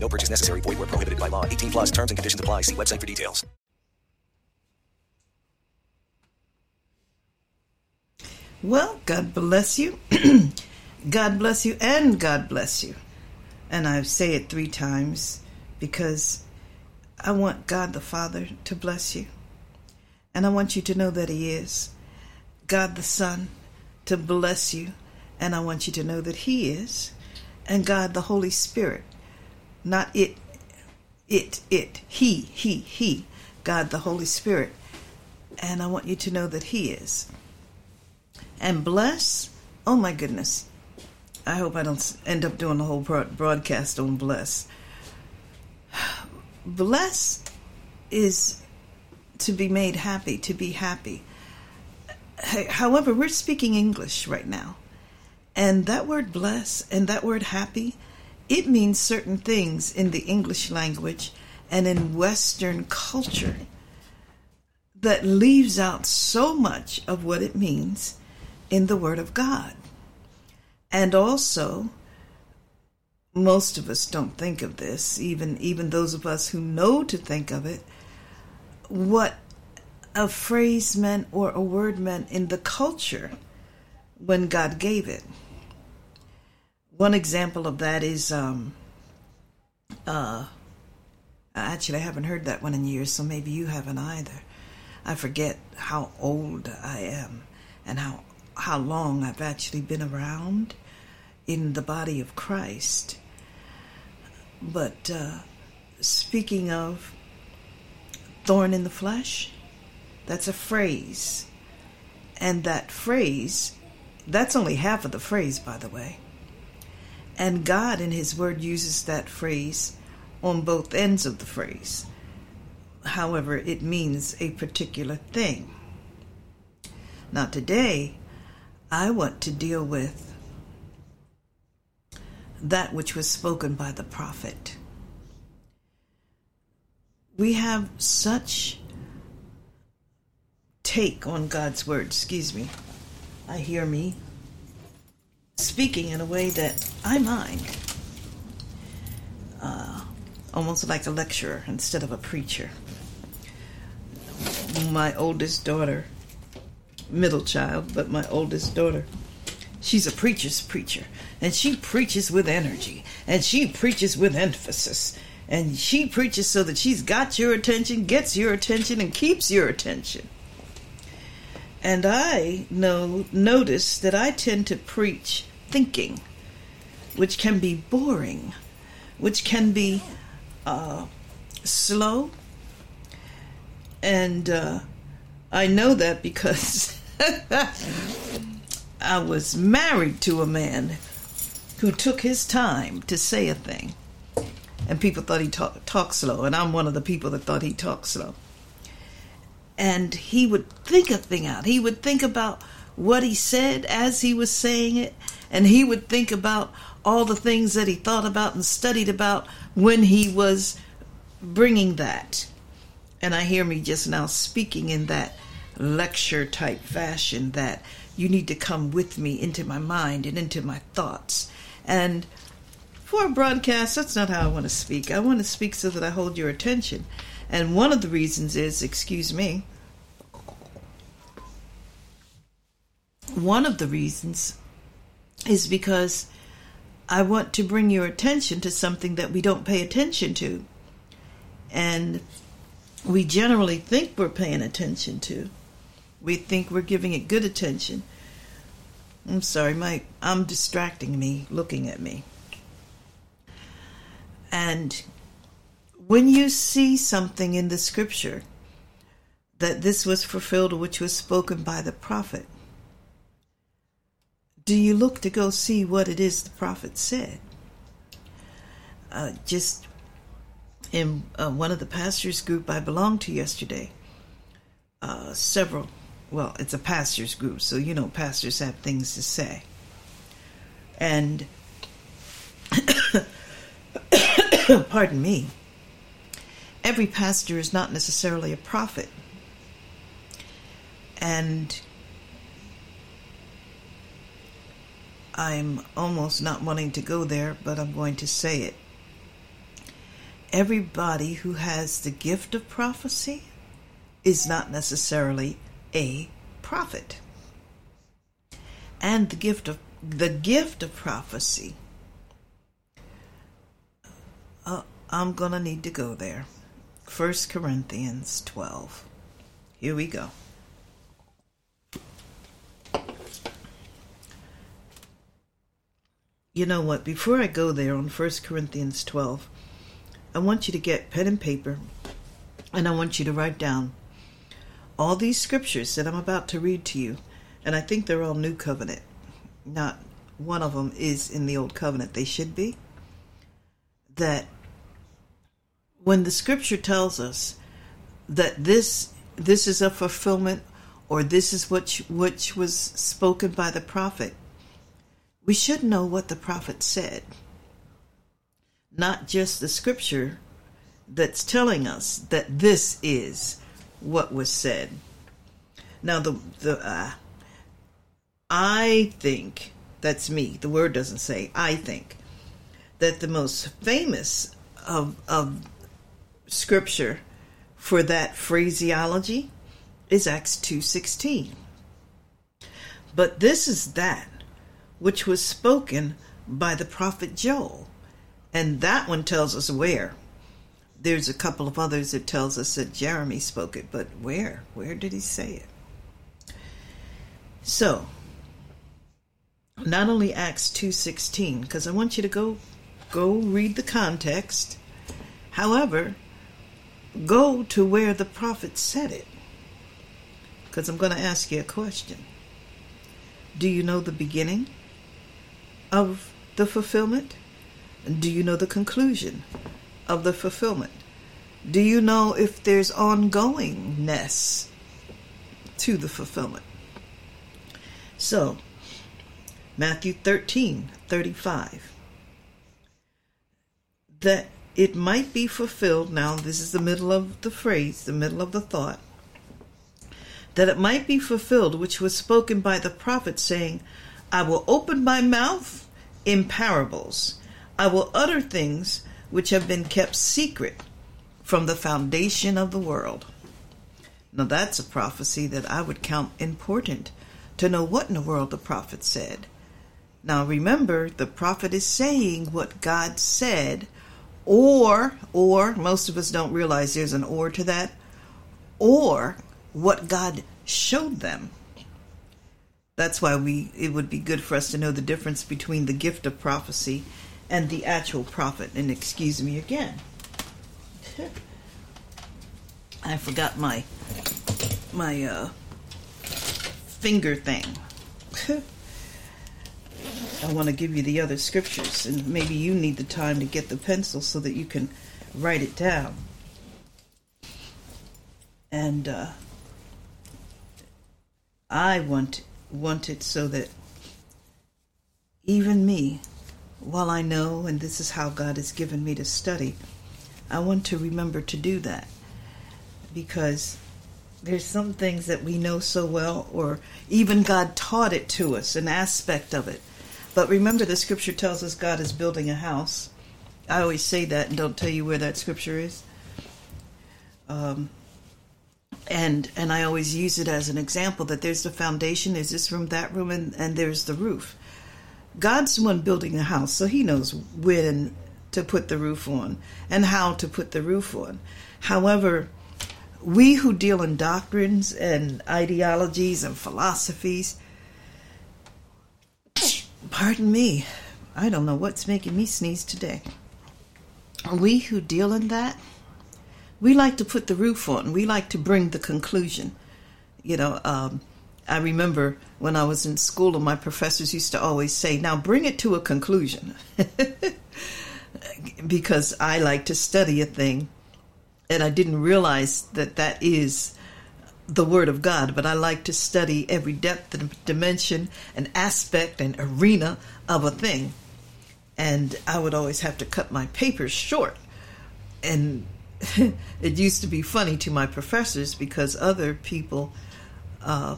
No purchase necessary. Void where prohibited by law. 18 plus terms and conditions apply. See website for details. Well, God bless you. God bless you and God bless you. And I say it three times because I want God the Father to bless you. And I want you to know that He is. God the Son to bless you. And I want you to know that He is. And God the Holy Spirit, not it, it, it, He, He, He, God the Holy Spirit. And I want you to know that He is. And bless, oh my goodness. I hope I don't end up doing a whole broadcast on bless. Bless is to be made happy, to be happy. However, we're speaking English right now. And that word bless and that word happy, it means certain things in the English language and in Western culture that leaves out so much of what it means in the Word of God. And also, most of us don't think of this, even even those of us who know to think of it, what a phrase meant or a word meant in the culture when God gave it. One example of that is um uh actually I haven't heard that one in years, so maybe you haven't either. I forget how old I am and how how long I've actually been around in the body of Christ. But uh, speaking of thorn in the flesh, that's a phrase. And that phrase, that's only half of the phrase, by the way. And God in His Word uses that phrase on both ends of the phrase. However, it means a particular thing. Now, today, I want to deal with that which was spoken by the prophet. We have such take on God's word, excuse me. I hear me speaking in a way that I mind. Uh, almost like a lecturer instead of a preacher. My oldest daughter middle child, but my oldest daughter. She's a preacher's preacher, and she preaches with energy, and she preaches with emphasis, and she preaches so that she's got your attention, gets your attention, and keeps your attention. And I know notice that I tend to preach thinking, which can be boring, which can be uh, slow, and uh, I know that because I was married to a man who took his time to say a thing. And people thought he talked talk slow, and I'm one of the people that thought he talked slow. And he would think a thing out. He would think about what he said as he was saying it, and he would think about all the things that he thought about and studied about when he was bringing that. And I hear me just now speaking in that lecture type fashion that you need to come with me into my mind and into my thoughts. And for a broadcast, that's not how I want to speak. I want to speak so that I hold your attention. And one of the reasons is, excuse me, one of the reasons is because I want to bring your attention to something that we don't pay attention to. And we generally think we're paying attention to. We think we're giving it good attention. I'm sorry, my I'm distracting me looking at me. And when you see something in the scripture that this was fulfilled which was spoken by the prophet, do you look to go see what it is the prophet said? Uh, just in uh, one of the pastors group I belonged to yesterday, uh, several, well, it's a pastors group, so you know pastors have things to say. And, pardon me, every pastor is not necessarily a prophet. And I'm almost not wanting to go there, but I'm going to say it. Everybody who has the gift of prophecy is not necessarily a prophet. And the gift of the gift of prophecy uh, I'm going to need to go there. 1 Corinthians 12. Here we go. You know what? Before I go there on 1 Corinthians 12, I want you to get pen and paper and I want you to write down all these scriptures that I'm about to read to you. And I think they're all New Covenant. Not one of them is in the Old Covenant. They should be. That when the scripture tells us that this this is a fulfillment or this is which which was spoken by the prophet we should know what the prophet said not just the scripture that's telling us that this is what was said now the the uh, i think that's me the word doesn't say i think that the most famous of of scripture for that phraseology is Acts 2:16. But this is that which was spoken by the prophet Joel. And that one tells us where. There's a couple of others that tells us that Jeremy spoke it, but where? Where did he say it? So, not only Acts 2:16 because I want you to go go read the context. However, go to where the prophet said it. Because I'm going to ask you a question. Do you know the beginning of the fulfillment? Do you know the conclusion of the fulfillment? Do you know if there's ongoingness to the fulfillment? So, Matthew 13 35. That it might be fulfilled. Now, this is the middle of the phrase, the middle of the thought. That it might be fulfilled, which was spoken by the prophet, saying, I will open my mouth in parables. I will utter things which have been kept secret from the foundation of the world. Now, that's a prophecy that I would count important to know what in the world the prophet said. Now, remember, the prophet is saying what God said or or most of us don't realize there's an or to that or what God showed them that's why we it would be good for us to know the difference between the gift of prophecy and the actual prophet. And excuse me again. I forgot my my uh finger thing. I want to give you the other scriptures, and maybe you need the time to get the pencil so that you can write it down. And uh, I want want it so that even me, while I know, and this is how God has given me to study, I want to remember to do that because there's some things that we know so well, or even God taught it to us, an aspect of it but remember, the scripture tells us God is building a house. I always say that and don't tell you where that scripture is. Um, and and I always use it as an example that there's the foundation, there's this room, that room, and, and there's the roof. God's the one building a house, so He knows when to put the roof on and how to put the roof on. However, we who deal in doctrines and ideologies and philosophies, Pardon me. I don't know what's making me sneeze today. We who deal in that, we like to put the roof on. We like to bring the conclusion. You know, um, I remember when I was in school, and my professors used to always say, "Now bring it to a conclusion." because I like to study a thing, and I didn't realize that that is the Word of God, but I like to study every depth and dimension and aspect and arena of a thing. And I would always have to cut my papers short. And it used to be funny to my professors because other people uh,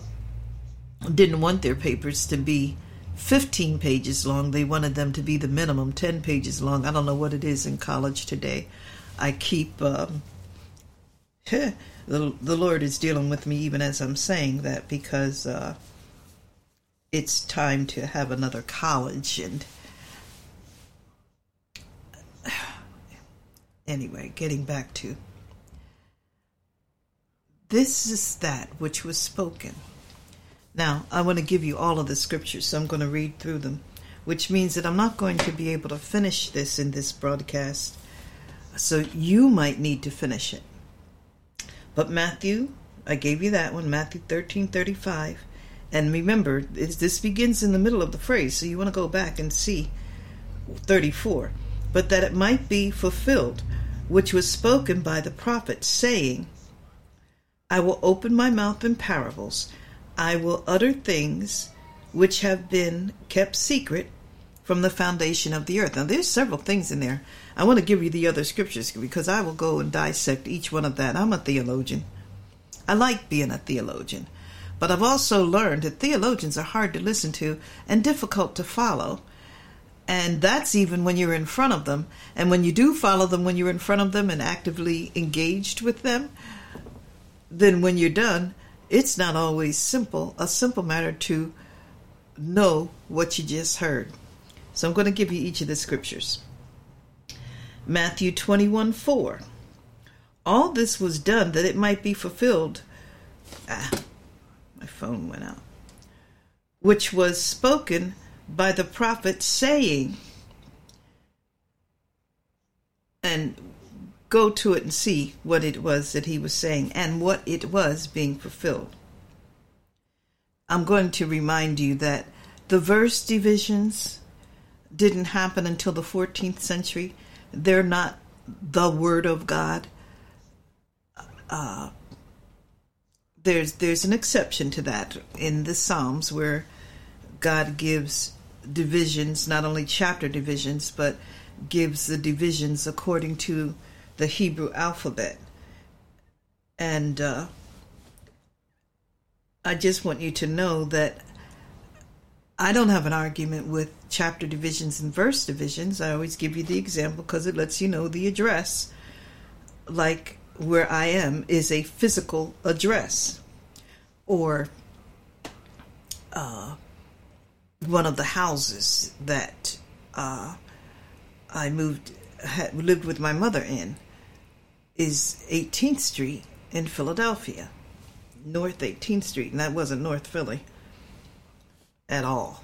didn't want their papers to be 15 pages long. They wanted them to be the minimum 10 pages long. I don't know what it is in college today. I keep. Um, the, the Lord is dealing with me even as I'm saying that because uh, it's time to have another college and anyway, getting back to this is that which was spoken. Now, I want to give you all of the scriptures, so I'm going to read through them, which means that I'm not going to be able to finish this in this broadcast. So you might need to finish it. But Matthew, I gave you that one, Matthew 13 35. And remember, this begins in the middle of the phrase, so you want to go back and see 34. But that it might be fulfilled, which was spoken by the prophet, saying, I will open my mouth in parables, I will utter things which have been kept secret from the foundation of the earth. Now, there's several things in there. I want to give you the other scriptures because I will go and dissect each one of that. I'm a theologian. I like being a theologian. But I've also learned that theologians are hard to listen to and difficult to follow. And that's even when you're in front of them. And when you do follow them, when you're in front of them and actively engaged with them, then when you're done, it's not always simple, a simple matter to know what you just heard. So I'm going to give you each of the scriptures. Matthew 21 4. All this was done that it might be fulfilled. Ah, my phone went out. Which was spoken by the prophet, saying, and go to it and see what it was that he was saying and what it was being fulfilled. I'm going to remind you that the verse divisions didn't happen until the 14th century. They're not the Word of God. Uh, there's there's an exception to that in the Psalms where God gives divisions, not only chapter divisions, but gives the divisions according to the Hebrew alphabet. And uh, I just want you to know that I don't have an argument with chapter divisions and verse divisions. I always give you the example because it lets you know the address. Like where I am is a physical address, or uh, one of the houses that uh, I moved, had, lived with my mother in, is 18th Street in Philadelphia, North 18th Street, and that wasn't North Philly at all.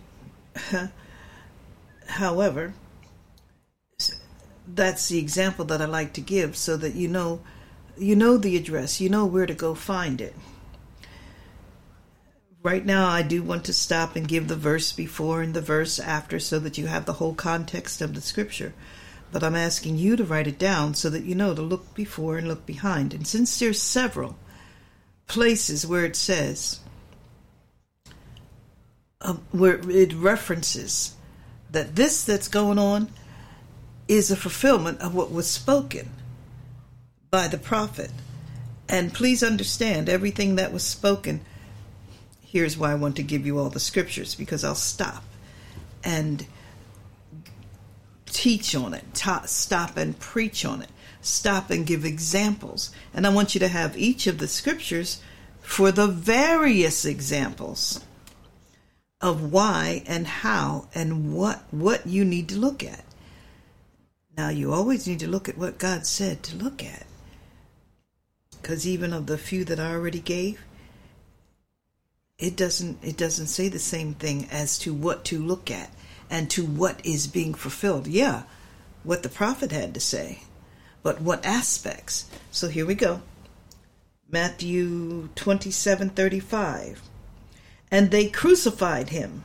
However, that's the example that I like to give so that you know you know the address, you know where to go find it. Right now I do want to stop and give the verse before and the verse after so that you have the whole context of the scripture. But I'm asking you to write it down so that you know to look before and look behind. And since there's several places where it says uh, where it references that this that's going on is a fulfillment of what was spoken by the prophet. And please understand everything that was spoken. Here's why I want to give you all the scriptures because I'll stop and teach on it, ta- stop and preach on it, stop and give examples. And I want you to have each of the scriptures for the various examples of why and how and what what you need to look at. Now you always need to look at what God said to look at. Cuz even of the few that I already gave, it doesn't it doesn't say the same thing as to what to look at and to what is being fulfilled. Yeah, what the prophet had to say, but what aspects. So here we go. Matthew 27:35 and they crucified him.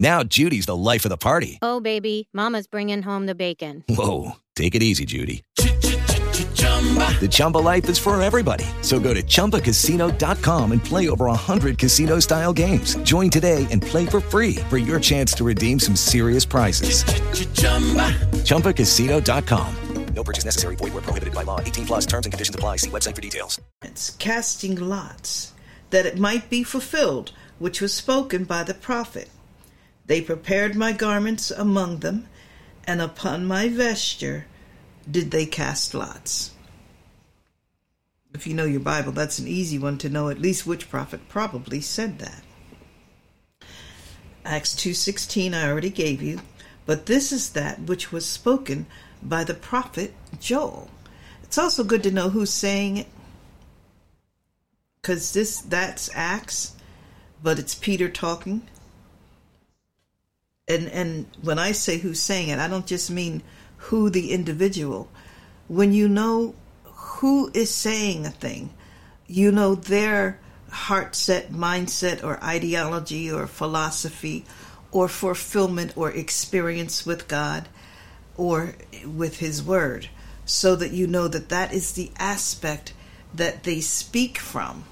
Now Judy's the life of the party. Oh, baby, Mama's bringing home the bacon. Whoa, take it easy, Judy. The Chumba life is for everybody. So go to ChumbaCasino.com and play over 100 casino-style games. Join today and play for free for your chance to redeem some serious prizes. Chumba ChumbaCasino.com. No purchase necessary. Void where prohibited by law. 18 plus terms and conditions apply. See website for details. It's casting lots, that it might be fulfilled, which was spoken by the prophet. They prepared my garments among them, and upon my vesture did they cast lots. If you know your Bible, that's an easy one to know at least which prophet probably said that. Acts 2:16 I already gave you, but this is that which was spoken by the prophet Joel. It's also good to know who's saying it cuz this that's Acts, but it's Peter talking. And and when I say who's saying it, I don't just mean who the individual. When you know who is saying a thing, you know their heart set, mindset, or ideology, or philosophy, or fulfillment, or experience with God, or with His Word, so that you know that that is the aspect that they speak from,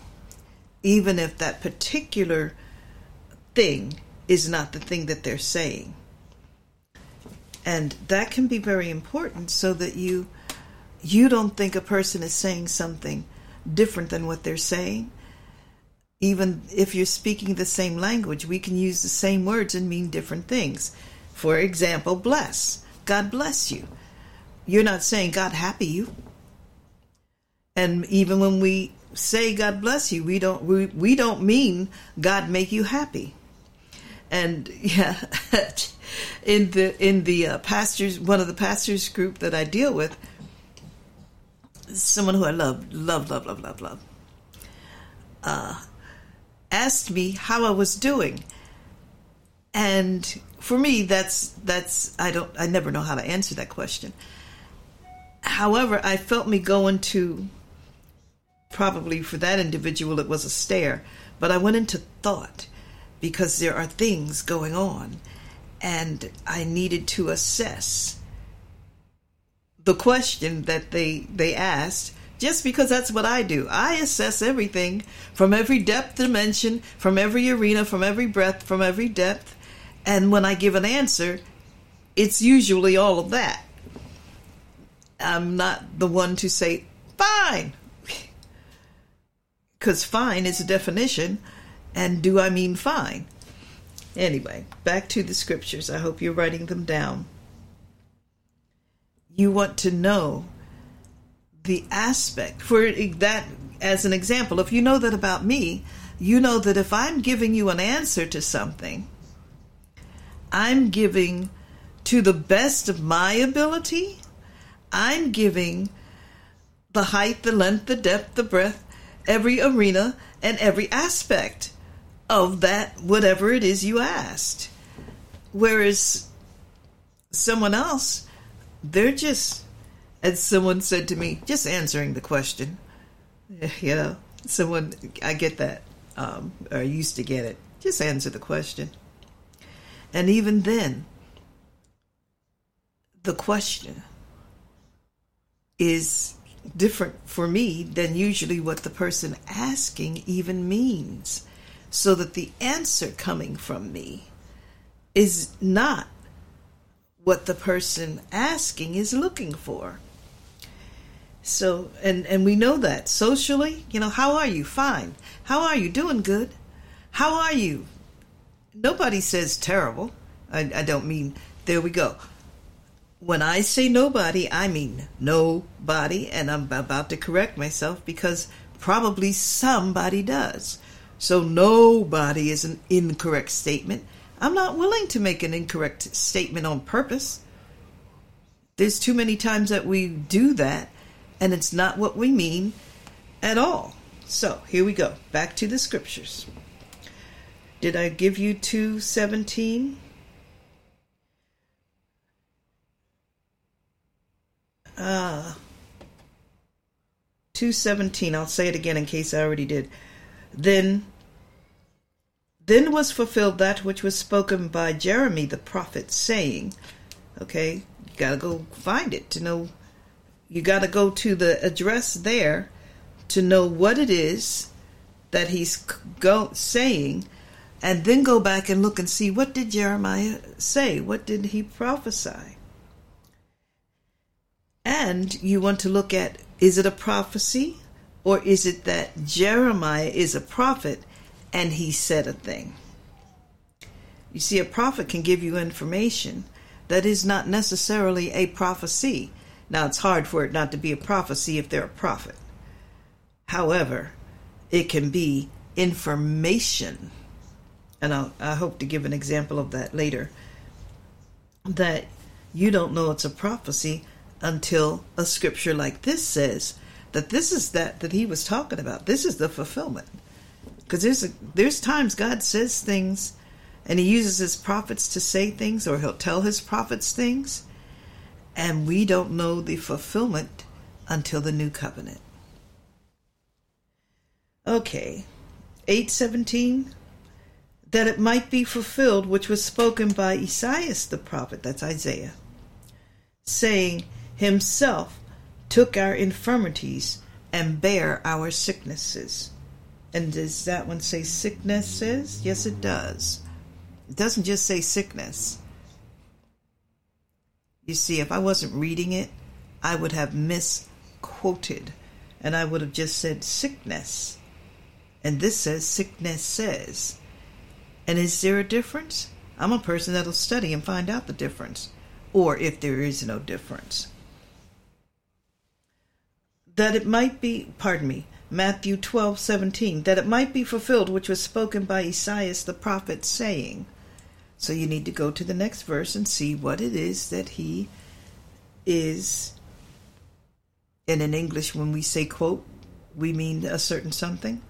even if that particular thing is not the thing that they're saying. And that can be very important so that you you don't think a person is saying something different than what they're saying. Even if you're speaking the same language, we can use the same words and mean different things. For example, bless. God bless you. You're not saying God happy you. And even when we say God bless you, we don't we, we don't mean God make you happy. And yeah, in the in the uh, pastors one of the pastors group that I deal with, someone who I love, love, love, love, love, love, uh, asked me how I was doing, and for me, that's that's I don't I never know how to answer that question. However, I felt me going to probably for that individual it was a stare, but I went into thought because there are things going on, and I needed to assess the question that they they asked just because that's what I do. I assess everything from every depth dimension, from every arena, from every breadth, from every depth. And when I give an answer, it's usually all of that. I'm not the one to say, fine. Because fine is a definition. And do I mean fine? Anyway, back to the scriptures. I hope you're writing them down you want to know the aspect for that as an example if you know that about me you know that if i'm giving you an answer to something i'm giving to the best of my ability i'm giving the height the length the depth the breadth every arena and every aspect of that whatever it is you asked whereas someone else they're just, as someone said to me, just answering the question. You know, someone, I get that, um, or used to get it. Just answer the question. And even then, the question is different for me than usually what the person asking even means. So that the answer coming from me is not what the person asking is looking for. So, and, and we know that socially, you know, how are you? Fine. How are you? Doing good. How are you? Nobody says terrible. I, I don't mean, there we go. when I say nobody, I mean nobody, and I'm about to correct myself because probably somebody does. So nobody is an incorrect statement. I'm not willing to make an incorrect statement on purpose. There's too many times that we do that, and it's not what we mean at all. So here we go. Back to the scriptures. Did I give you 217? Uh, 217. I'll say it again in case I already did. Then then was fulfilled that which was spoken by Jeremy the prophet, saying, Okay, you gotta go find it to know you gotta go to the address there to know what it is that he's go saying and then go back and look and see what did Jeremiah say? What did he prophesy? And you want to look at is it a prophecy or is it that Jeremiah is a prophet and he said a thing? You see, a prophet can give you information that is not necessarily a prophecy. Now, it's hard for it not to be a prophecy if they're a prophet. However, it can be information. And I'll, I hope to give an example of that later. That you don't know it's a prophecy until a scripture like this says that this is that that he was talking about. This is the fulfillment. Because there's a, there's times God says things, and He uses His prophets to say things, or He'll tell His prophets things, and we don't know the fulfillment until the new covenant. Okay, eight seventeen. That it might be fulfilled which was spoken by Esaias the prophet, that's Isaiah, saying, himself took our infirmities and bare our sicknesses. And does that one say sicknesses? Yes, it does. It doesn't just say sickness. You see, if I wasn't reading it, I would have misquoted and I would have just said sickness. And this says sickness says. And is there a difference? I'm a person that'll study and find out the difference, or if there is no difference that it might be, pardon me, Matthew 12, 17, that it might be fulfilled which was spoken by Esaias the prophet, saying. So you need to go to the next verse and see what it is that he is. And in English, when we say quote, we mean a certain something.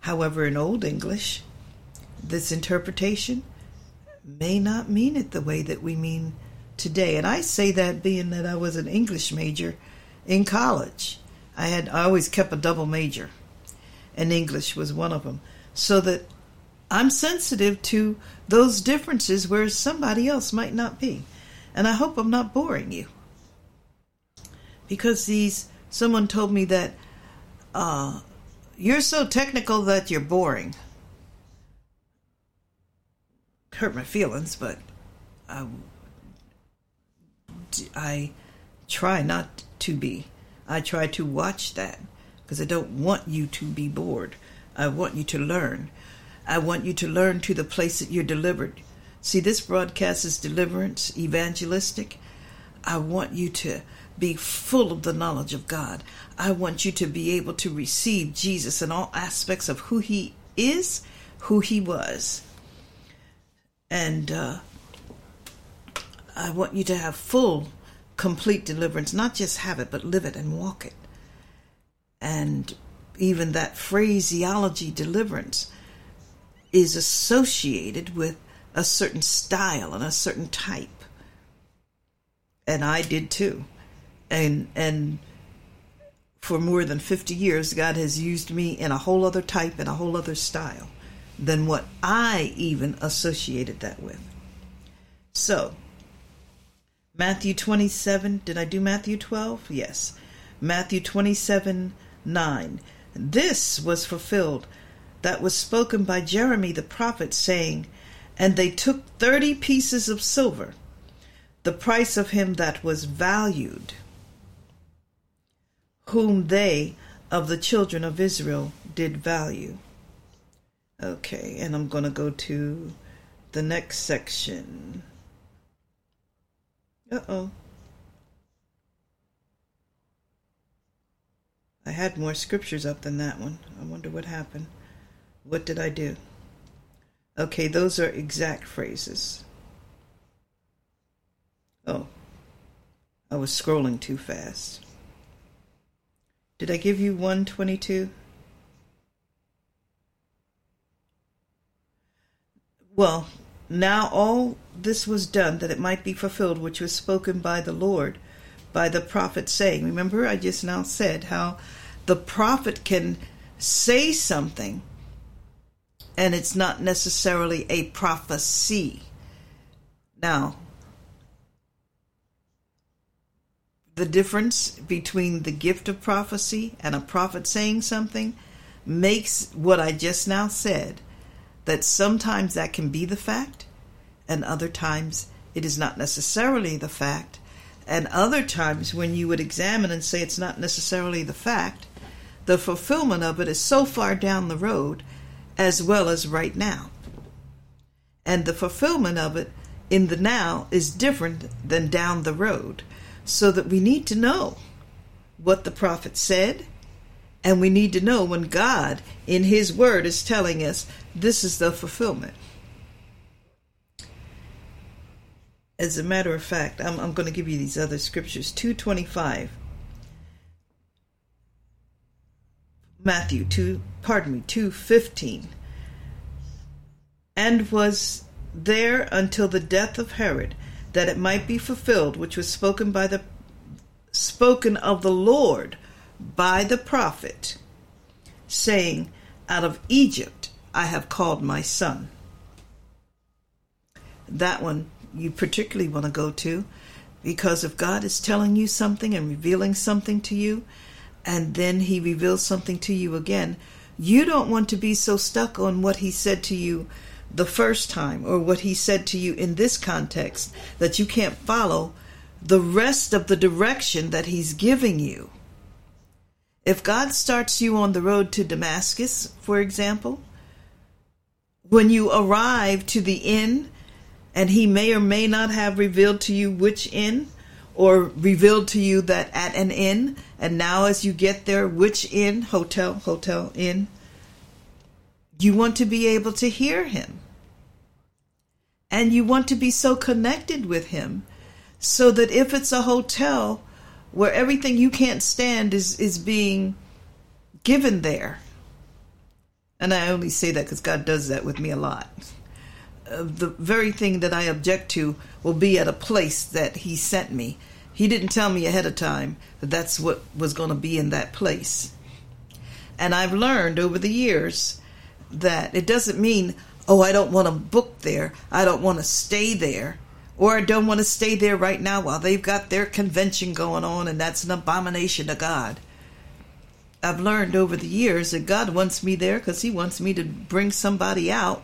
However, in Old English, this interpretation may not mean it the way that we mean today. And I say that being that I was an English major in college. I had I always kept a double major, and English was one of them, so that I'm sensitive to those differences where somebody else might not be, and I hope I'm not boring you. Because these someone told me that uh, you're so technical that you're boring. Hurt my feelings, but I, I try not to be. I try to watch that because I don't want you to be bored. I want you to learn. I want you to learn to the place that you're delivered. See, this broadcast is deliverance, evangelistic. I want you to be full of the knowledge of God. I want you to be able to receive Jesus in all aspects of who He is, who He was. And uh, I want you to have full complete deliverance, not just have it, but live it and walk it. And even that phraseology, deliverance, is associated with a certain style and a certain type. And I did too. And, and, for more than 50 years, God has used me in a whole other type and a whole other style than what I even associated that with. So, Matthew 27. Did I do Matthew 12? Yes. Matthew 27 9. This was fulfilled that was spoken by Jeremy the prophet, saying, And they took thirty pieces of silver, the price of him that was valued, whom they of the children of Israel did value. Okay, and I'm going to go to the next section. Uh-oh. I had more scriptures up than that one. I wonder what happened. What did I do? Okay, those are exact phrases. Oh, I was scrolling too fast. Did I give you 122? Well, now all this was done that it might be fulfilled which was spoken by the Lord by the prophet saying. Remember, I just now said how the prophet can say something and it's not necessarily a prophecy. Now, the difference between the gift of prophecy and a prophet saying something makes what I just now said that sometimes that can be the fact, and other times it is not necessarily the fact, and other times when you would examine and say it's not necessarily the fact, the fulfillment of it is so far down the road as well as right now. And the fulfillment of it in the now is different than down the road, so that we need to know what the prophet said and we need to know when God, in His Word, is telling us this is the fulfillment. As a matter of fact, I'm, I'm going to give you these other scriptures 225. Matthew 2, pardon me, 215. And was there until the death of Herod, that it might be fulfilled which was spoken by the spoken of the Lord by the prophet, saying, Out of Egypt I have called my son. That one you particularly want to go to because if God is telling you something and revealing something to you, and then he reveals something to you again, you don't want to be so stuck on what he said to you the first time or what he said to you in this context that you can't follow the rest of the direction that he's giving you. If God starts you on the road to Damascus, for example, when you arrive to the inn, and he may or may not have revealed to you which inn, or revealed to you that at an inn, and now as you get there, which inn, hotel, hotel, inn, you want to be able to hear him. And you want to be so connected with him so that if it's a hotel where everything you can't stand is is being given there. And I only say that because God does that with me a lot. The very thing that I object to will be at a place that He sent me. He didn't tell me ahead of time that that's what was going to be in that place. And I've learned over the years that it doesn't mean, oh, I don't want to book there, I don't want to stay there or I don't want to stay there right now while they've got their convention going on, and that's an abomination to God. I've learned over the years that God wants me there because He wants me to bring somebody out.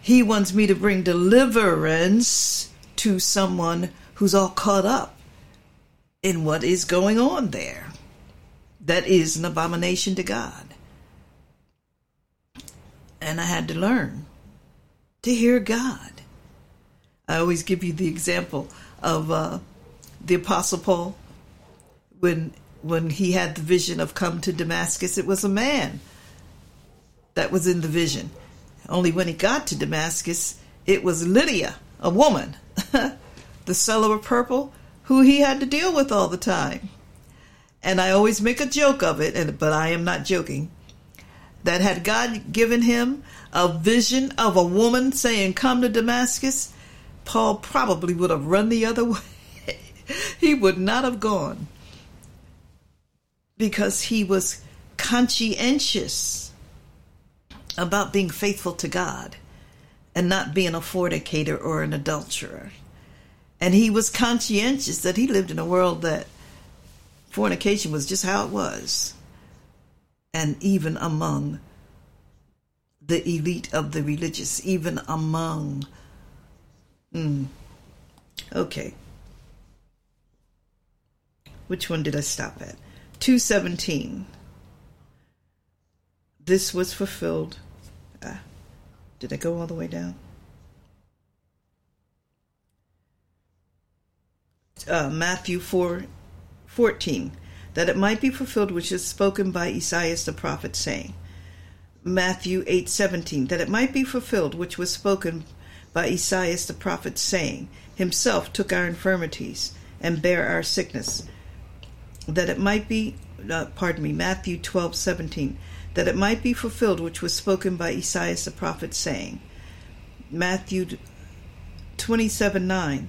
He wants me to bring deliverance to someone who's all caught up in what is going on there. That is an abomination to God. And I had to learn to hear God. I always give you the example of uh, the Apostle Paul when when he had the vision of come to Damascus. It was a man that was in the vision. Only when he got to Damascus, it was Lydia, a woman, the seller of purple, who he had to deal with all the time. And I always make a joke of it, and but I am not joking. That had God given him a vision of a woman saying, "Come to Damascus," Paul probably would have run the other way. he would not have gone because he was conscientious about being faithful to God and not being a fornicator or an adulterer. And he was conscientious that he lived in a world that fornication was just how it was. And even among the elite of the religious, even among Hmm. Okay. Which one did I stop at? 217. This was fulfilled. Ah, did I go all the way down? Uh, Matthew 4 14. that it might be fulfilled which is spoken by Esaias the prophet, saying, Matthew 8:17, that it might be fulfilled which was spoken by Esaias the prophet, saying, Himself took our infirmities and bare our sickness, that it might be, uh, pardon me, Matthew 12:17, that it might be fulfilled which was spoken by Esaias the prophet, saying, Matthew 27:9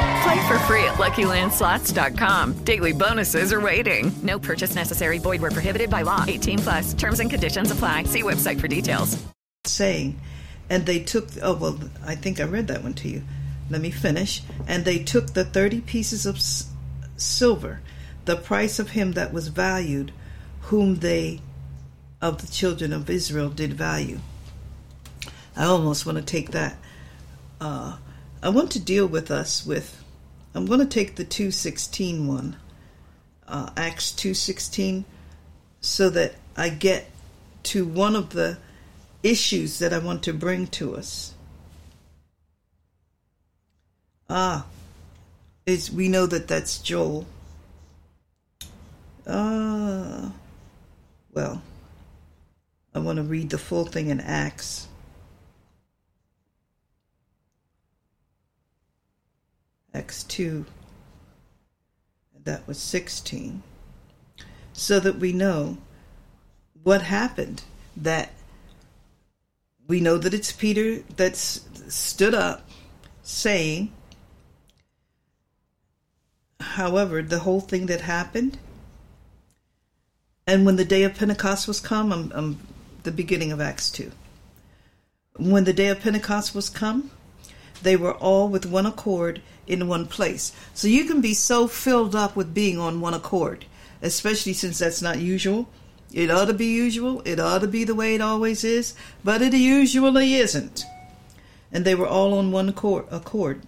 Play for free at LuckyLandSlots.com. Daily bonuses are waiting. No purchase necessary. Void where prohibited by law. 18 plus. Terms and conditions apply. See website for details. Saying, and they took. Oh well, I think I read that one to you. Let me finish. And they took the thirty pieces of silver, the price of him that was valued, whom they of the children of Israel did value. I almost want to take that. Uh, I want to deal with us with I'm going to take the 216 one, uh, Acts 216, so that I get to one of the issues that I want to bring to us. Ah, is we know that that's Joel. Ah, well, I want to read the full thing in Acts. Acts 2, that was 16, so that we know what happened. That we know that it's Peter that's stood up saying, however, the whole thing that happened. And when the day of Pentecost was come, I'm, I'm the beginning of Acts 2. When the day of Pentecost was come, they were all with one accord in one place. So you can be so filled up with being on one accord, especially since that's not usual. It ought to be usual. It ought to be the way it always is, but it usually isn't. And they were all on one accord, accord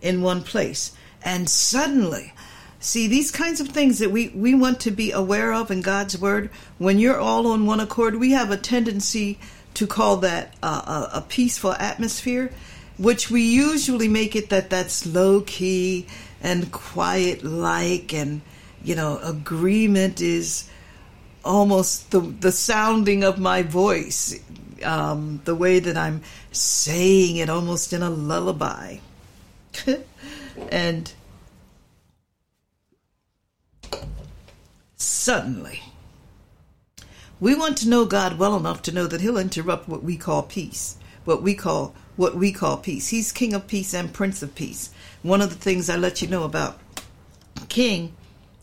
in one place. And suddenly, see these kinds of things that we, we want to be aware of in God's Word, when you're all on one accord, we have a tendency to call that uh, a, a peaceful atmosphere which we usually make it that that's low key and quiet like and you know agreement is almost the the sounding of my voice um, the way that I'm saying it almost in a lullaby. And suddenly we want to know God well enough to know that he'll interrupt what we call peace what we call what we call peace. He's King of Peace and Prince of Peace. One of the things I let you know about King,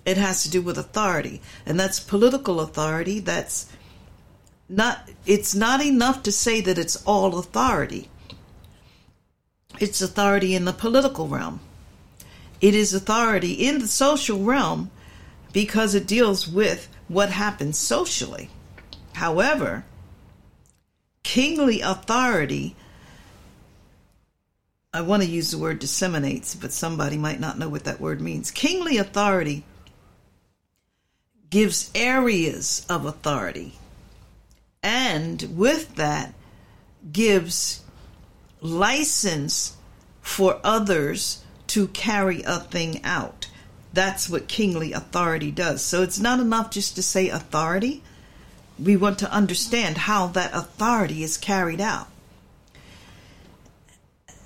it has to do with authority, and that's political authority. That's not. It's not enough to say that it's all authority. It's authority in the political realm. It is authority in the social realm because it deals with what happens socially. However, kingly authority I want to use the word disseminates, but somebody might not know what that word means. Kingly authority gives areas of authority, and with that, gives license for others to carry a thing out. That's what kingly authority does. So it's not enough just to say authority. We want to understand how that authority is carried out.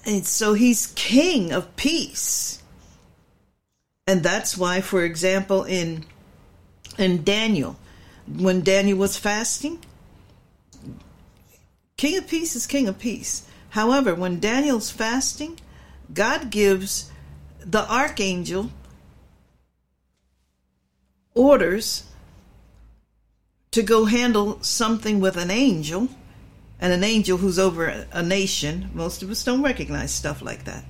And so he's king of peace. And that's why, for example, in in Daniel, when Daniel was fasting, King of Peace is King of Peace. However, when Daniel's fasting, God gives the archangel orders to go handle something with an angel and an angel who's over a nation. Most of us don't recognize stuff like that.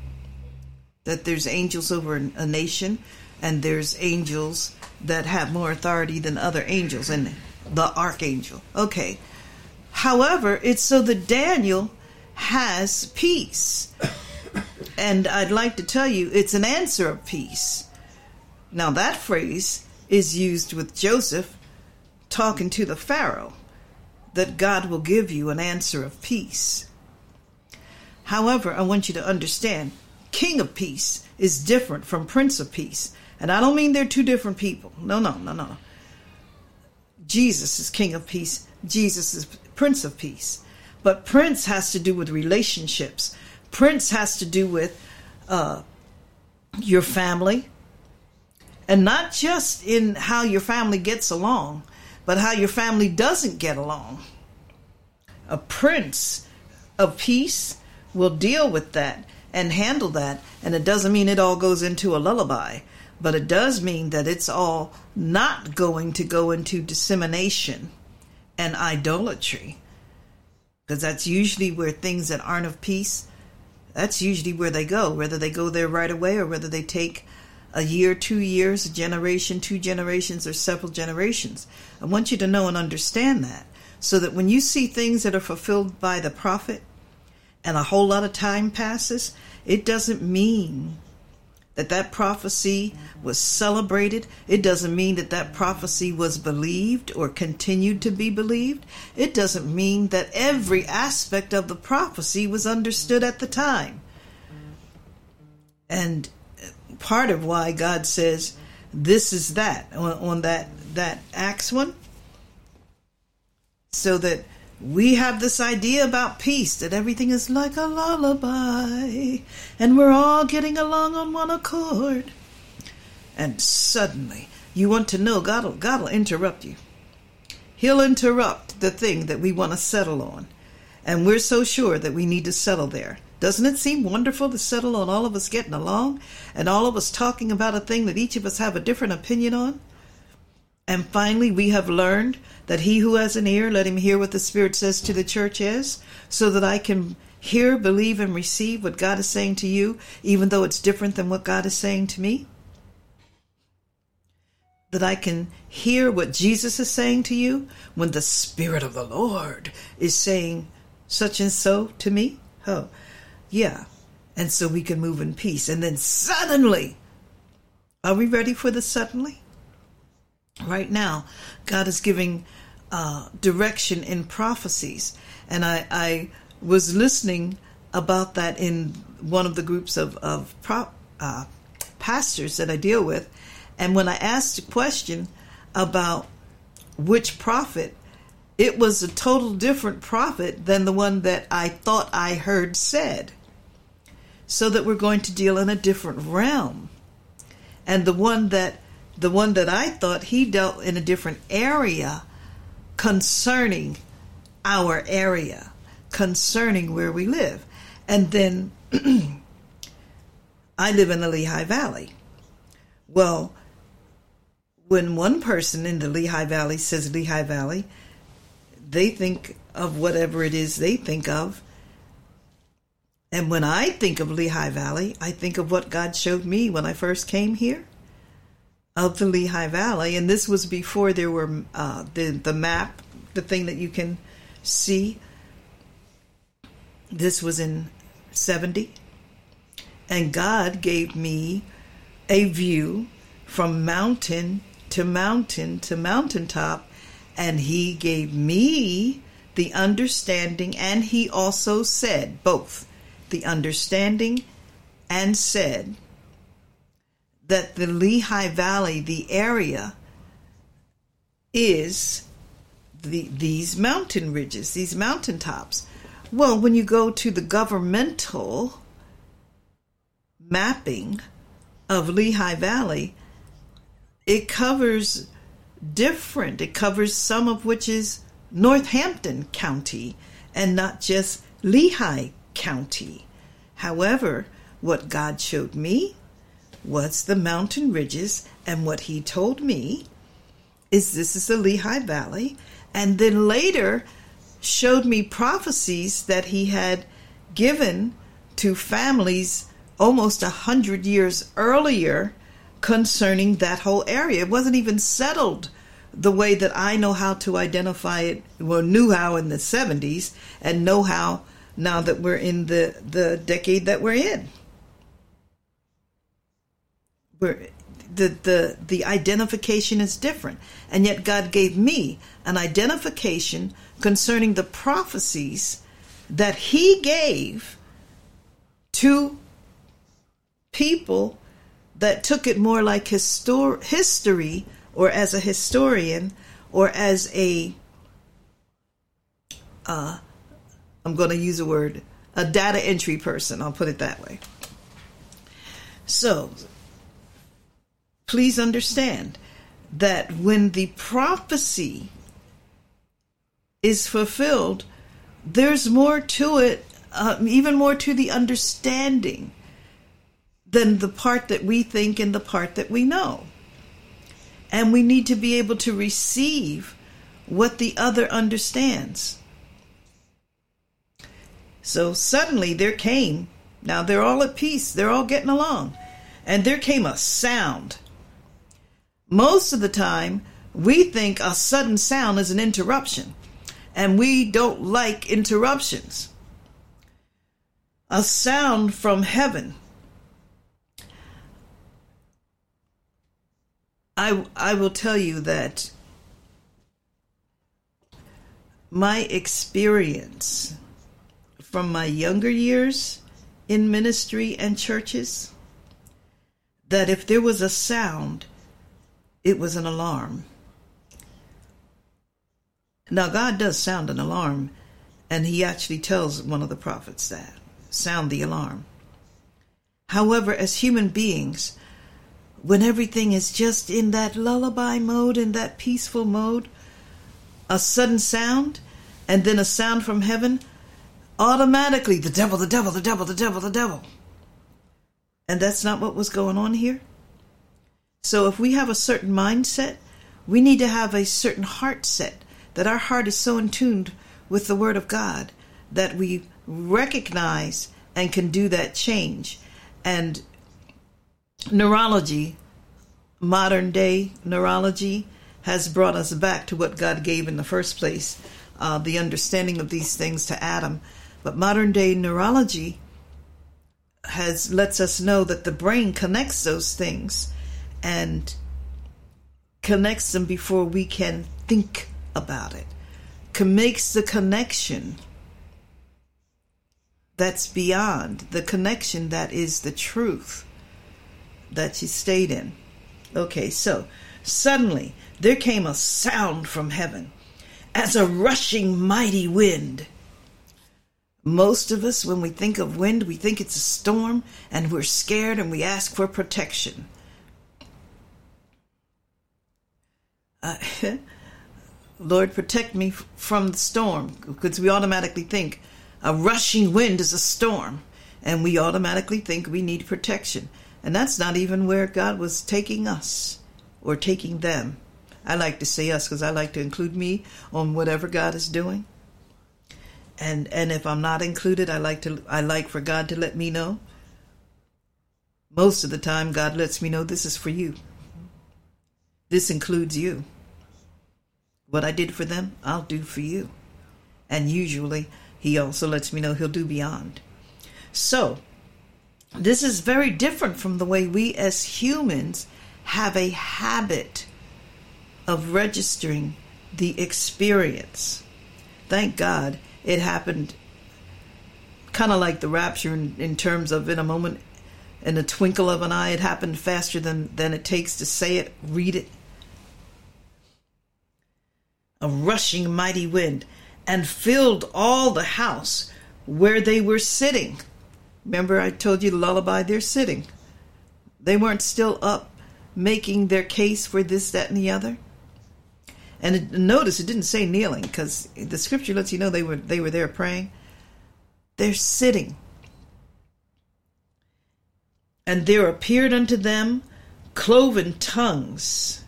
That there's angels over a nation and there's angels that have more authority than other angels and the archangel. Okay. However, it's so that Daniel has peace. And I'd like to tell you, it's an answer of peace. Now, that phrase is used with Joseph talking to the Pharaoh that God will give you an answer of peace. However, I want you to understand King of Peace is different from Prince of Peace. And I don't mean they're two different people. No, no, no, no. Jesus is King of Peace, Jesus is Prince of Peace. But Prince has to do with relationships, Prince has to do with uh, your family, and not just in how your family gets along, but how your family doesn't get along. A prince of peace will deal with that and handle that, and it doesn't mean it all goes into a lullaby, but it does mean that it's all not going to go into dissemination and idolatry. Because that's usually where things that aren't of peace, that's usually where they go, whether they go there right away or whether they take a year, two years, a generation, two generations, or several generations. I want you to know and understand that so that when you see things that are fulfilled by the prophet and a whole lot of time passes, it doesn't mean that that prophecy was celebrated. It doesn't mean that that prophecy was believed or continued to be believed. It doesn't mean that every aspect of the prophecy was understood at the time. And part of why God says this is that on, on that that Acts one, so that we have this idea about peace that everything is like a lullaby and we're all getting along on one accord. And suddenly, you want to know God will, God will interrupt you. He'll interrupt the thing that we want to settle on. And we're so sure that we need to settle there. Doesn't it seem wonderful to settle on all of us getting along and all of us talking about a thing that each of us have a different opinion on? And finally, we have learned that he who has an ear, let him hear what the Spirit says to the churches, so that I can hear, believe, and receive what God is saying to you, even though it's different than what God is saying to me. That I can hear what Jesus is saying to you when the Spirit of the Lord is saying such and so to me. Oh, yeah. And so we can move in peace. And then suddenly, are we ready for the suddenly? Right now, God is giving uh, direction in prophecies. And I, I was listening about that in one of the groups of, of prop, uh, pastors that I deal with. And when I asked a question about which prophet, it was a total different prophet than the one that I thought I heard said so that we're going to deal in a different realm. And the one that the one that I thought he dealt in a different area concerning our area, concerning where we live. And then I live in the Lehigh Valley. Well, when one person in the Lehigh Valley says Lehigh Valley, they think of whatever it is they think of and when I think of Lehigh Valley, I think of what God showed me when I first came here of the Lehigh Valley. And this was before there were uh, the, the map, the thing that you can see. This was in 70. And God gave me a view from mountain to mountain to mountaintop. And He gave me the understanding, and He also said, both the understanding and said that the Lehigh Valley, the area, is the, these mountain ridges, these mountain tops. Well, when you go to the governmental mapping of Lehigh Valley, it covers different. It covers some of which is Northampton County and not just Lehigh County. However, what God showed me was the mountain ridges, and what He told me is this is the Lehigh Valley, and then later showed me prophecies that He had given to families almost a hundred years earlier concerning that whole area. It wasn't even settled the way that I know how to identify it, well, knew how in the 70s, and know how now that we're in the, the decade that we're in. We're, the, the, the identification is different. And yet, God gave me an identification concerning the prophecies that He gave to people that took it more like histor- history or as a historian or as a uh, I'm going to use a word a data entry person I'll put it that way so please understand that when the prophecy is fulfilled there's more to it uh, even more to the understanding than the part that we think and the part that we know. And we need to be able to receive what the other understands. So suddenly there came, now they're all at peace, they're all getting along, and there came a sound. Most of the time, we think a sudden sound is an interruption, and we don't like interruptions. A sound from heaven I I will tell you that my experience from my younger years in ministry and churches that if there was a sound it was an alarm. Now god does sound an alarm and he actually tells one of the prophets that sound the alarm. However as human beings when everything is just in that lullaby mode, in that peaceful mode, a sudden sound, and then a sound from heaven, automatically the devil, the devil, the devil, the devil, the devil. And that's not what was going on here. So if we have a certain mindset, we need to have a certain heart set, that our heart is so in tuned with the Word of God that we recognize and can do that change. And neurology, modern day neurology, has brought us back to what God gave in the first place, uh, the understanding of these things to Adam. But modern day neurology has lets us know that the brain connects those things and connects them before we can think about it. makes the connection that's beyond the connection that is the truth that she stayed in. Okay, so suddenly there came a sound from heaven as a rushing mighty wind. Most of us, when we think of wind, we think it's a storm and we're scared and we ask for protection. Uh, Lord, protect me from the storm because we automatically think a rushing wind is a storm and we automatically think we need protection. And that's not even where God was taking us or taking them. I like to say us because I like to include me on whatever God is doing. And and if I'm not included, I like to I like for God to let me know. Most of the time God lets me know this is for you. This includes you. What I did for them, I'll do for you. And usually he also lets me know he'll do beyond. So, this is very different from the way we as humans have a habit of registering the experience. Thank God it happened kind of like the rapture in, in, terms of in a moment, in a twinkle of an eye, it happened faster than, than it takes to say it, read it. A rushing mighty wind and filled all the house where they were sitting. Remember, I told you the lullaby, they're sitting. They weren't still up making their case for this, that, and the other. And it, notice it didn't say kneeling because the scripture lets you know they were they were there praying. They're sitting. And there appeared unto them cloven tongues,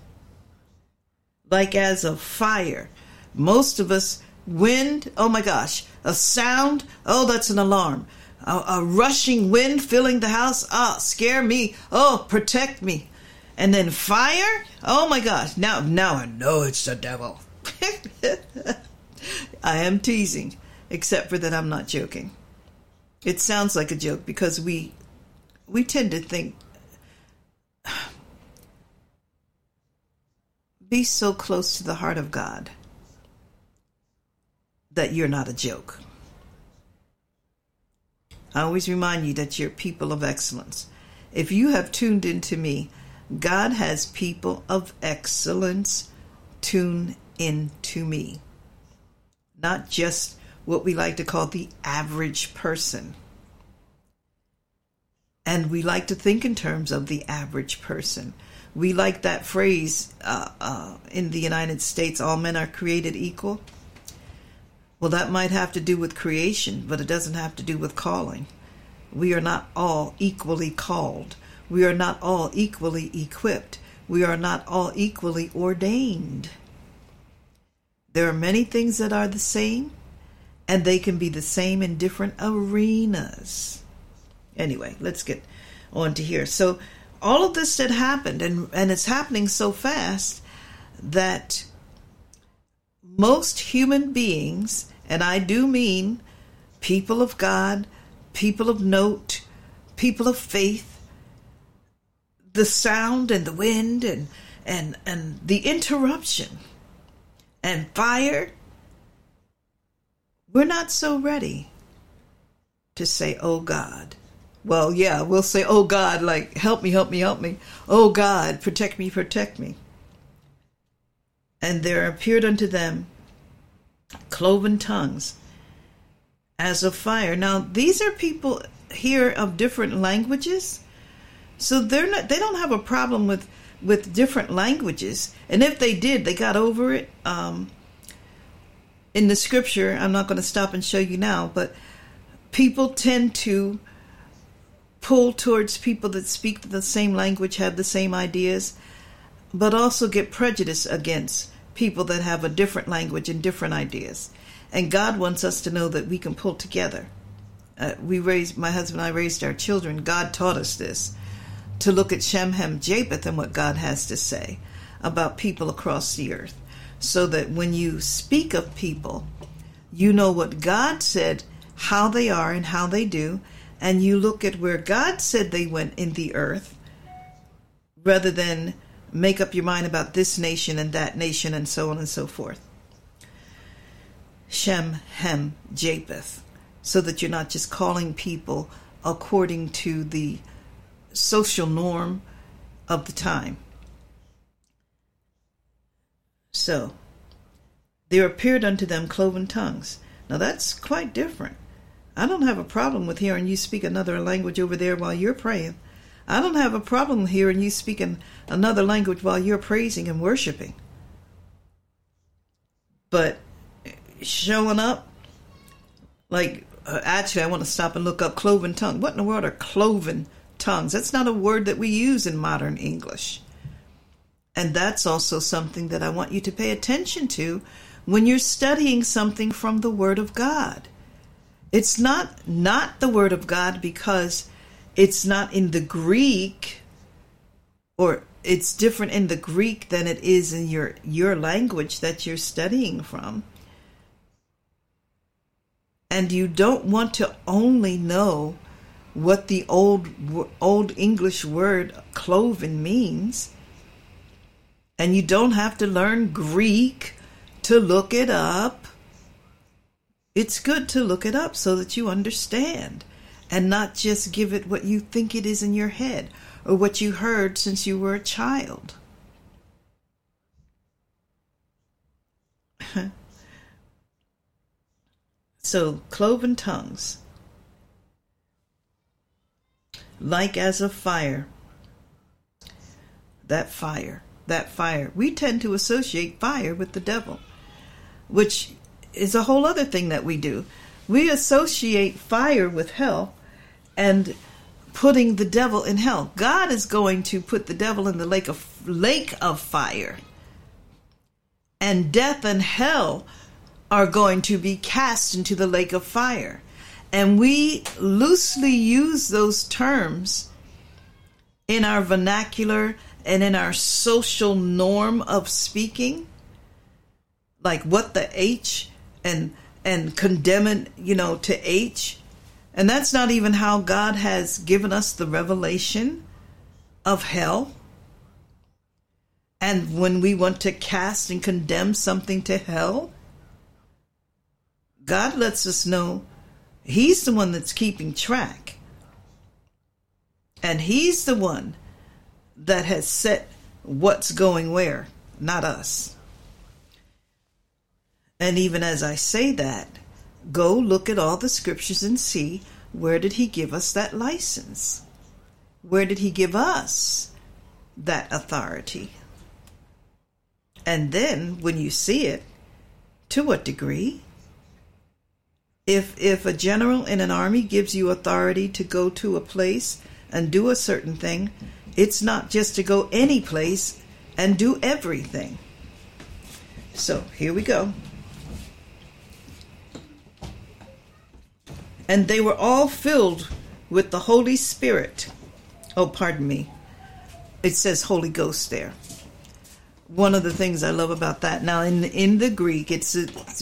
like as of fire. Most of us, wind, oh my gosh, a sound, oh, that's an alarm. A, a rushing wind filling the house, ah, scare me, oh, protect me. And then fire, oh my gosh, now, now I know it's the devil. I am teasing, except for that I'm not joking. It sounds like a joke because we we tend to think be so close to the heart of God that you're not a joke. I always remind you that you're people of excellence. If you have tuned into me, God has people of excellence tune into me. Not just what we like to call the average person. And we like to think in terms of the average person. We like that phrase uh, uh, in the United States all men are created equal. Well, that might have to do with creation, but it doesn't have to do with calling. We are not all equally called. We are not all equally equipped. We are not all equally ordained. There are many things that are the same, and they can be the same in different arenas. Anyway, let's get on to here. So, all of this had happened, and, and it's happening so fast that most human beings and I do mean people of God, people of note, people of faith, the sound and the wind and and and the interruption and fire we're not so ready to say oh god. Well yeah we'll say oh god like help me help me help me. Oh god protect me protect me. And there appeared unto them cloven tongues as of fire. Now, these are people here of different languages, so they're not they don't have a problem with with different languages. And if they did, they got over it. Um, in the scripture, I'm not going to stop and show you now, but people tend to pull towards people that speak the same language, have the same ideas, but also get prejudice against people that have a different language and different ideas. And God wants us to know that we can pull together. Uh, we raised, my husband and I raised our children. God taught us this to look at Shem, Ham, Japheth and what God has to say about people across the earth. So that when you speak of people, you know what God said, how they are and how they do, and you look at where God said they went in the earth rather than make up your mind about this nation and that nation and so on and so forth. Shem, Hem, Japheth, so that you're not just calling people according to the social norm of the time. So, there appeared unto them cloven tongues. Now that's quite different. I don't have a problem with hearing you speak another language over there while you're praying. I don't have a problem hearing you speaking another language while you're praising and worshiping. But showing up, like, uh, actually, I want to stop and look up cloven tongue. What in the world are cloven tongues? That's not a word that we use in modern English. And that's also something that I want you to pay attention to when you're studying something from the Word of God. It's not not the Word of God because it's not in the Greek or it's different in the Greek than it is in your your language that you're studying from. And you don't want to only know what the old old English word cloven means. And you don't have to learn Greek to look it up. It's good to look it up so that you understand and not just give it what you think it is in your head or what you heard since you were a child. so, cloven tongues, like as a fire, that fire that fire. We tend to associate fire with the devil, which is a whole other thing that we do. We associate fire with hell and putting the devil in hell. God is going to put the devil in the lake of lake of fire. And death and hell are going to be cast into the lake of fire. And we loosely use those terms in our vernacular and in our social norm of speaking. Like what the H and and condemning, you know, to H. And that's not even how God has given us the revelation of hell. And when we want to cast and condemn something to hell, God lets us know He's the one that's keeping track. And He's the one that has set what's going where, not us. And even as I say that, go look at all the scriptures and see where did he give us that license? Where did he give us that authority? And then when you see it, to what degree? If if a general in an army gives you authority to go to a place and do a certain thing, it's not just to go any place and do everything. So here we go. And they were all filled with the Holy Spirit. Oh, pardon me. It says Holy Ghost there. One of the things I love about that. Now, in the, in the Greek, it's, it's.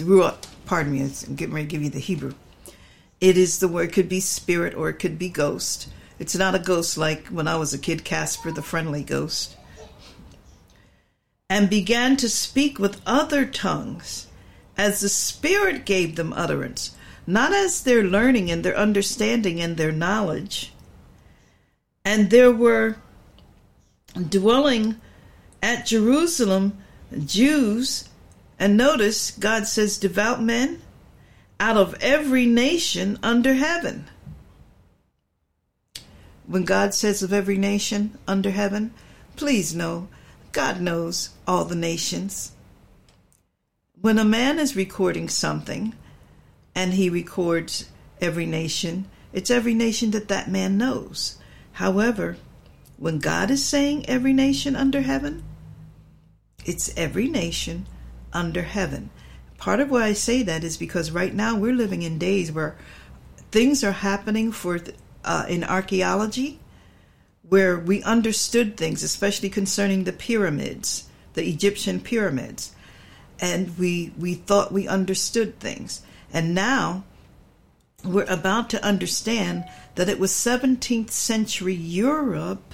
Pardon me, I'm getting ready to give you the Hebrew. It is the word, could be spirit or it could be ghost. It's not a ghost like when I was a kid, Casper the friendly ghost. And began to speak with other tongues as the Spirit gave them utterance not as their learning and their understanding and their knowledge. And there were dwelling at Jerusalem Jews, and notice God says devout men out of every nation under heaven. When God says of every nation under heaven, please know God knows all the nations. When a man is recording something, and he records every nation. It's every nation that that man knows. However, when God is saying every nation under heaven, it's every nation under heaven. Part of why I say that is because right now we're living in days where things are happening for uh, in archaeology where we understood things, especially concerning the pyramids, the Egyptian pyramids, and we we thought we understood things. And now we're about to understand that it was 17th century Europe,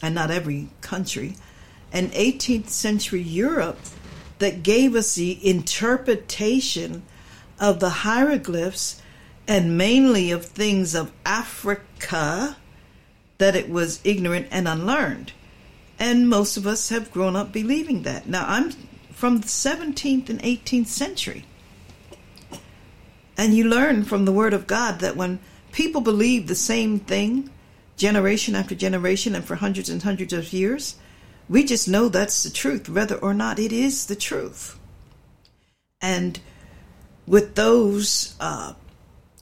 and not every country, and 18th century Europe that gave us the interpretation of the hieroglyphs and mainly of things of Africa that it was ignorant and unlearned. And most of us have grown up believing that. Now, I'm from the 17th and 18th century. And you learn from the Word of God that when people believe the same thing, generation after generation, and for hundreds and hundreds of years, we just know that's the truth, whether or not it is the truth. And with those, uh,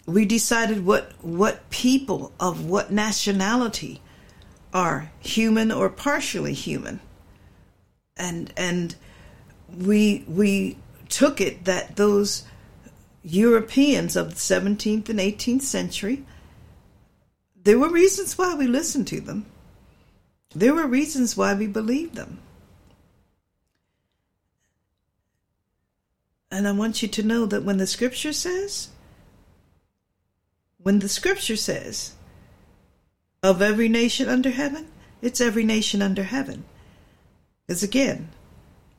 we decided what what people of what nationality are human or partially human, and and we we took it that those Europeans of the 17th and 18th century, there were reasons why we listened to them. There were reasons why we believed them. And I want you to know that when the scripture says, when the scripture says, of every nation under heaven, it's every nation under heaven. Because again,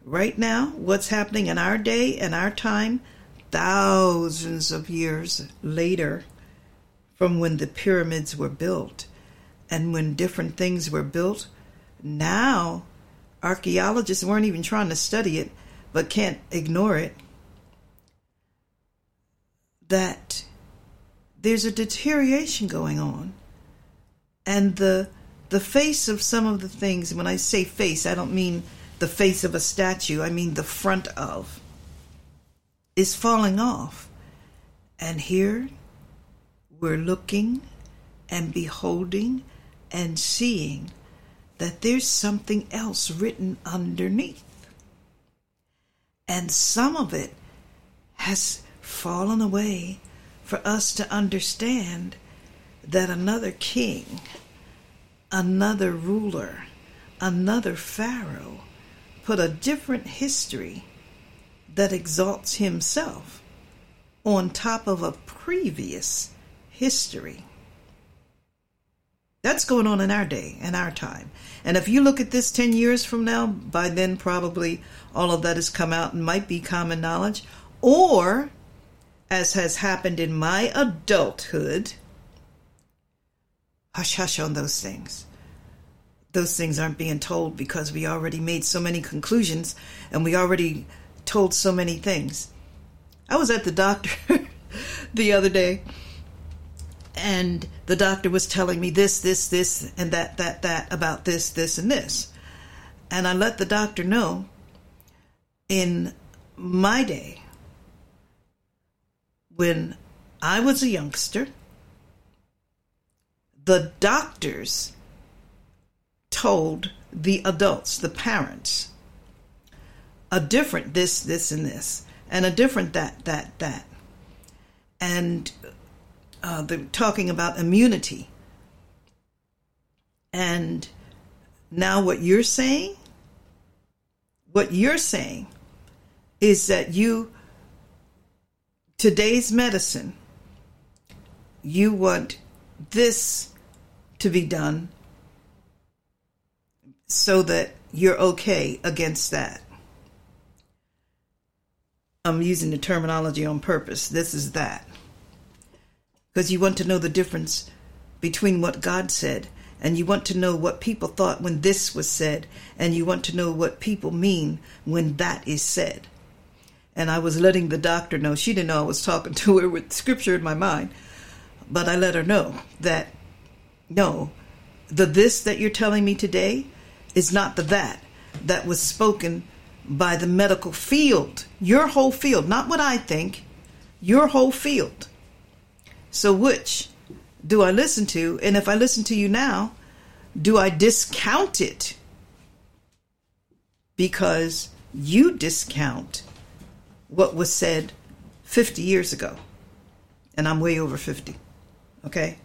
right now, what's happening in our day and our time thousands of years later from when the pyramids were built and when different things were built. Now, archaeologists weren't even trying to study it, but can't ignore it. That there's a deterioration going on, and the the face of some of the things, when I say face, I don't mean the face of a statue, I mean the front of, is falling off. And here we're looking and beholding and seeing that there's something else written underneath. And some of it has fallen away for us to understand that another king, another ruler, another Pharaoh put a different history that exalts himself on top of a previous history. That's going on in our day and our time. And if you look at this 10 years from now, by then probably all of that has come out and might be common knowledge. Or, as has happened in my adulthood, hush hush on those things. Those things aren't being told because we already made so many conclusions and we already told so many things. I was at the doctor the other day and the doctor was telling me this, this, this, and that, that, that about this, this, and this. And I let the doctor know in my day, when I was a youngster, the doctors told the adults, the parents, a different this, this, and this, and a different that, that, that. And uh, the, talking about immunity. And now, what you're saying, what you're saying is that you, today's medicine, you want this to be done so that you're okay against that. I'm using the terminology on purpose. This is that because you want to know the difference between what God said and you want to know what people thought when this was said and you want to know what people mean when that is said. And I was letting the doctor know. She didn't know I was talking to her with scripture in my mind, but I let her know that no, the this that you're telling me today is not the that that was spoken by the medical field, your whole field, not what I think, your whole field. So, which do I listen to? And if I listen to you now, do I discount it? Because you discount what was said 50 years ago. And I'm way over 50. Okay?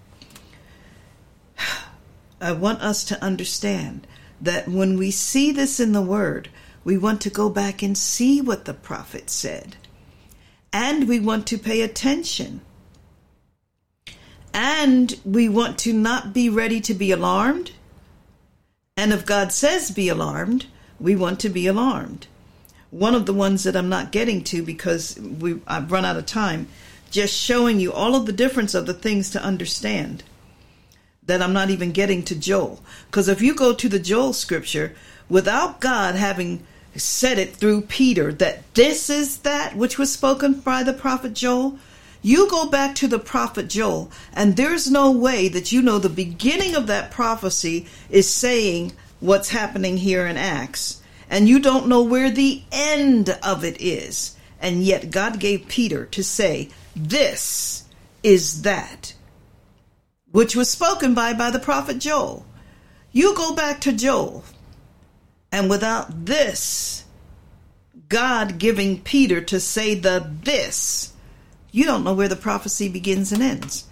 I want us to understand that when we see this in the Word, we want to go back and see what the prophet said. And we want to pay attention and we want to not be ready to be alarmed. And if God says be alarmed, we want to be alarmed. One of the ones that I'm not getting to because we I've run out of time, just showing you all of the difference of the things to understand. That I'm not even getting to Joel. Because if you go to the Joel scripture, without God having said it through Peter that this is that which was spoken by the prophet Joel, you go back to the prophet Joel, and there's no way that you know the beginning of that prophecy is saying what's happening here in Acts, and you don't know where the end of it is. And yet, God gave Peter to say, This is that which was spoken by by the prophet Joel. You go back to Joel, and without this, God giving Peter to say the this, you don't know where the prophecy begins and ends.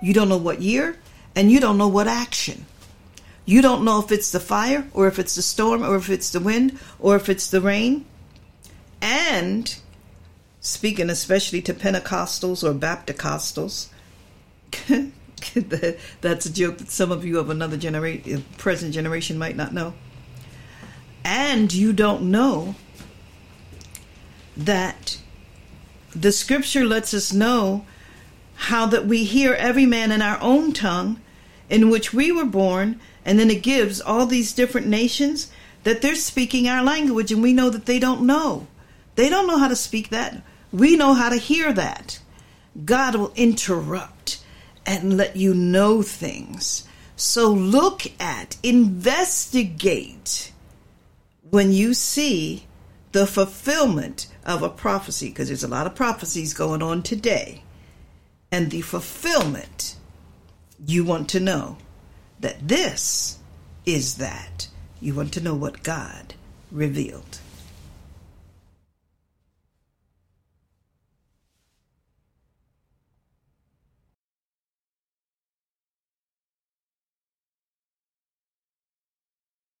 You don't know what year, and you don't know what action. You don't know if it's the fire, or if it's the storm, or if it's the wind, or if it's the rain. And speaking especially to Pentecostals or Baptistals, that's a joke that some of you of another generation, present generation might not know. And you don't know that the scripture lets us know how that we hear every man in our own tongue in which we were born, and then it gives all these different nations that they're speaking our language, and we know that they don't know. They don't know how to speak that. We know how to hear that. God will interrupt and let you know things So look at, investigate when you see the fulfillment of a prophecy, because there's a lot of prophecies going on today, and the fulfillment, you want to know that this is that. You want to know what God revealed.